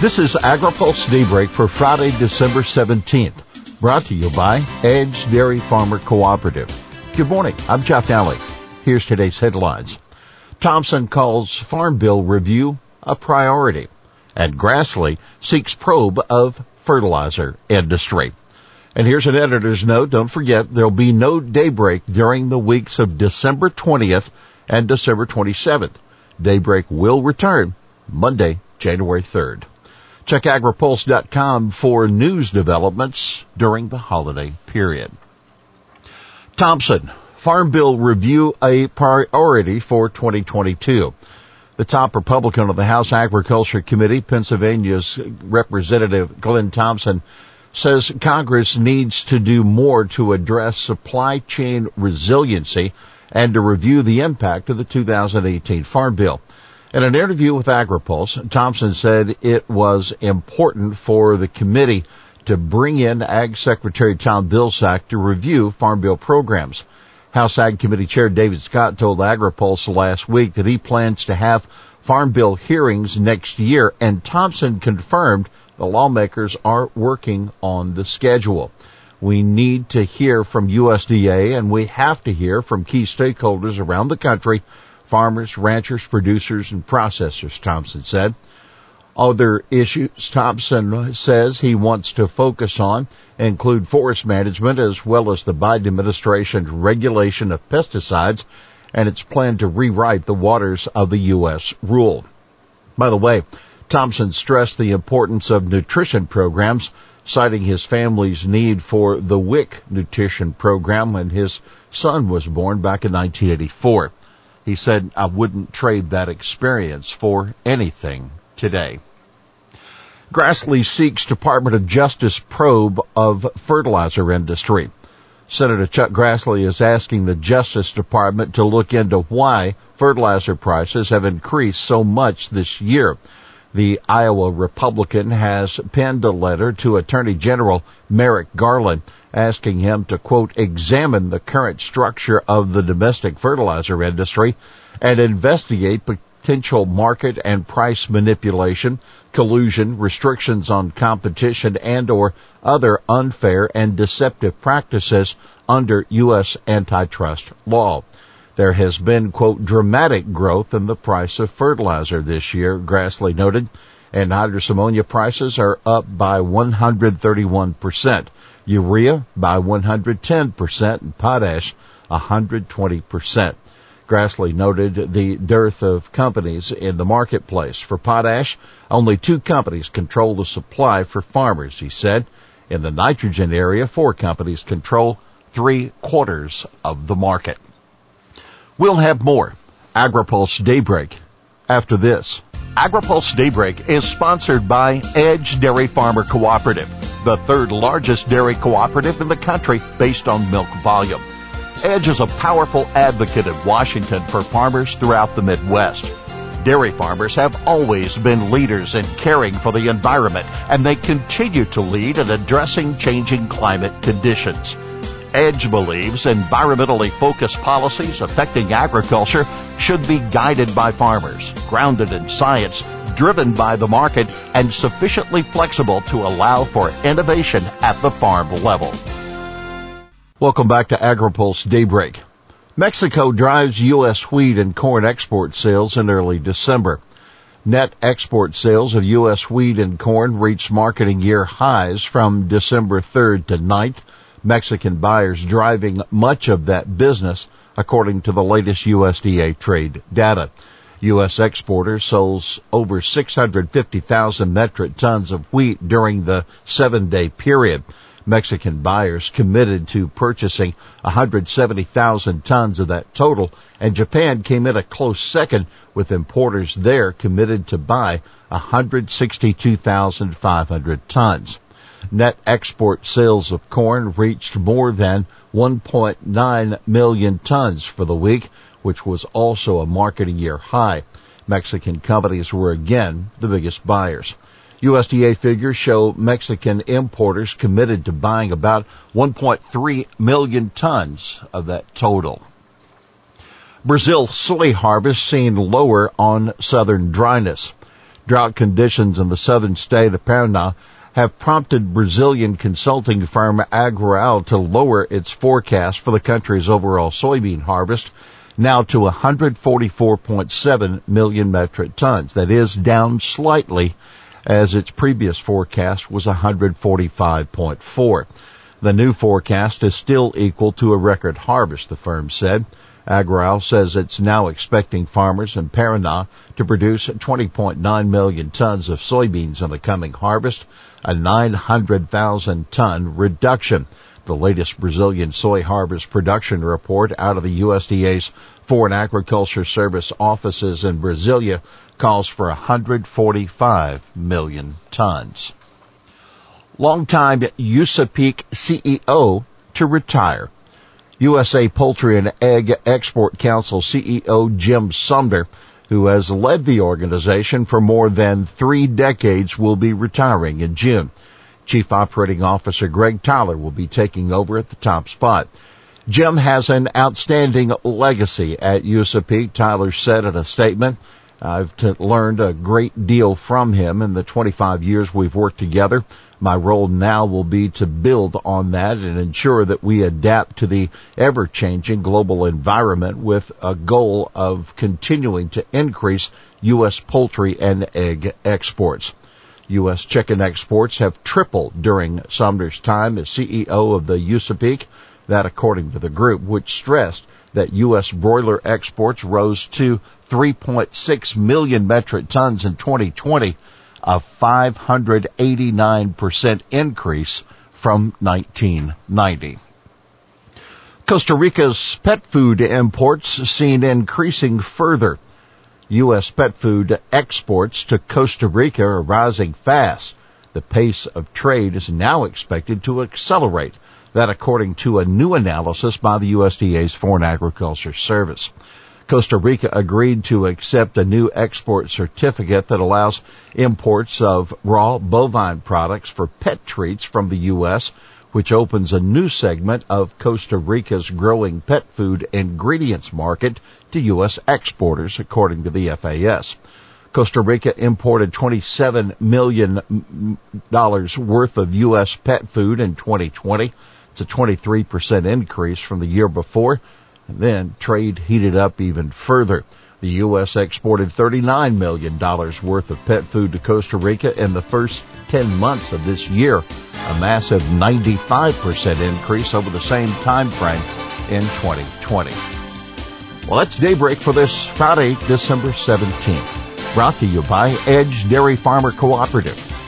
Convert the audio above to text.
This is AgriPulse Daybreak for Friday, December 17th, brought to you by Edge Dairy Farmer Cooperative. Good morning. I'm Jeff Nalley. Here's today's headlines. Thompson calls Farm Bill review a priority, and Grassley seeks probe of fertilizer industry. And here's an editor's note. Don't forget there'll be no daybreak during the weeks of December 20th and December 27th. Daybreak will return Monday, January 3rd. Check agripulse.com for news developments during the holiday period. Thompson, Farm Bill review a priority for 2022. The top Republican of the House Agriculture Committee, Pennsylvania's Representative Glenn Thompson, says Congress needs to do more to address supply chain resiliency and to review the impact of the 2018 Farm Bill. In an interview with AgriPulse, Thompson said it was important for the committee to bring in Ag Secretary Tom Vilsack to review Farm Bill programs. House Ag Committee Chair David Scott told AgriPulse last week that he plans to have Farm Bill hearings next year, and Thompson confirmed the lawmakers are working on the schedule. We need to hear from USDA and we have to hear from key stakeholders around the country farmers, ranchers, producers, and processors, Thompson said. Other issues Thompson says he wants to focus on include forest management as well as the Biden administration's regulation of pesticides and its plan to rewrite the waters of the U.S. rule. By the way, Thompson stressed the importance of nutrition programs, citing his family's need for the WIC nutrition program when his son was born back in 1984. He said, I wouldn't trade that experience for anything today. Grassley seeks Department of Justice probe of fertilizer industry. Senator Chuck Grassley is asking the Justice Department to look into why fertilizer prices have increased so much this year. The Iowa Republican has penned a letter to Attorney General Merrick Garland asking him to quote, examine the current structure of the domestic fertilizer industry and investigate potential market and price manipulation, collusion, restrictions on competition and or other unfair and deceptive practices under U.S. antitrust law. There has been, quote, dramatic growth in the price of fertilizer this year, Grassley noted, and hydrous ammonia prices are up by 131% urea by 110%, and potash 120%. Grassley noted the dearth of companies in the marketplace. For potash, only two companies control the supply for farmers, he said. In the nitrogen area, four companies control three quarters of the market. We'll have more AgriPulse Daybreak after this. AgriPulse Daybreak is sponsored by Edge Dairy Farmer Cooperative the third largest dairy cooperative in the country based on milk volume. Edge is a powerful advocate in Washington for farmers throughout the Midwest. Dairy farmers have always been leaders in caring for the environment, and they continue to lead in addressing changing climate conditions. Edge believes environmentally focused policies affecting agriculture should be guided by farmers, grounded in science, driven by the market, and sufficiently flexible to allow for innovation at the farm level. Welcome back to AgriPulse Daybreak. Mexico drives U.S. wheat and corn export sales in early December. Net export sales of U.S. wheat and corn reached marketing year highs from December 3rd to 9th. Mexican buyers driving much of that business according to the latest USDA trade data. U.S. exporters sold over 650,000 metric tons of wheat during the seven day period. Mexican buyers committed to purchasing 170,000 tons of that total, and Japan came in a close second with importers there committed to buy 162,500 tons. Net export sales of corn reached more than 1.9 million tons for the week, which was also a marketing year high. Mexican companies were again the biggest buyers. USDA figures show Mexican importers committed to buying about 1.3 million tons of that total. Brazil soy harvest seen lower on southern dryness. Drought conditions in the southern state of Paraná have prompted Brazilian consulting firm AgRural to lower its forecast for the country's overall soybean harvest now to 144.7 million metric tons. That is down slightly as its previous forecast was 145.4. The new forecast is still equal to a record harvest, the firm said. AgRural says it's now expecting farmers in Paraná to produce 20.9 million tons of soybeans in the coming harvest, a 900,000 ton reduction. The latest Brazilian soy harvest production report out of the USDA's Foreign Agriculture Service offices in Brasilia calls for 145 million tons longtime USAPEC CEO to retire. USA Poultry and Egg Export Council CEO Jim Sumner, who has led the organization for more than three decades, will be retiring in June. Chief Operating Officer Greg Tyler will be taking over at the top spot. Jim has an outstanding legacy at USAPEC, Tyler said in a statement. I've t- learned a great deal from him in the 25 years we've worked together. My role now will be to build on that and ensure that we adapt to the ever-changing global environment with a goal of continuing to increase U.S. poultry and egg exports. U.S. chicken exports have tripled during Sumner's time as CEO of the USAPEC, that according to the group, which stressed that U.S. broiler exports rose to 3.6 million metric tons in 2020 a 589% increase from 1990. Costa Rica's pet food imports seen increasing further. U.S. pet food exports to Costa Rica are rising fast. The pace of trade is now expected to accelerate. That according to a new analysis by the USDA's Foreign Agriculture Service. Costa Rica agreed to accept a new export certificate that allows imports of raw bovine products for pet treats from the U.S., which opens a new segment of Costa Rica's growing pet food ingredients market to U.S. exporters, according to the FAS. Costa Rica imported $27 million worth of U.S. pet food in 2020. It's a 23% increase from the year before. And then trade heated up even further. The U.S. exported $39 million worth of pet food to Costa Rica in the first 10 months of this year, a massive 95% increase over the same time frame in 2020. Well, that's daybreak for this Friday, December 17th. Brought to you by Edge Dairy Farmer Cooperative.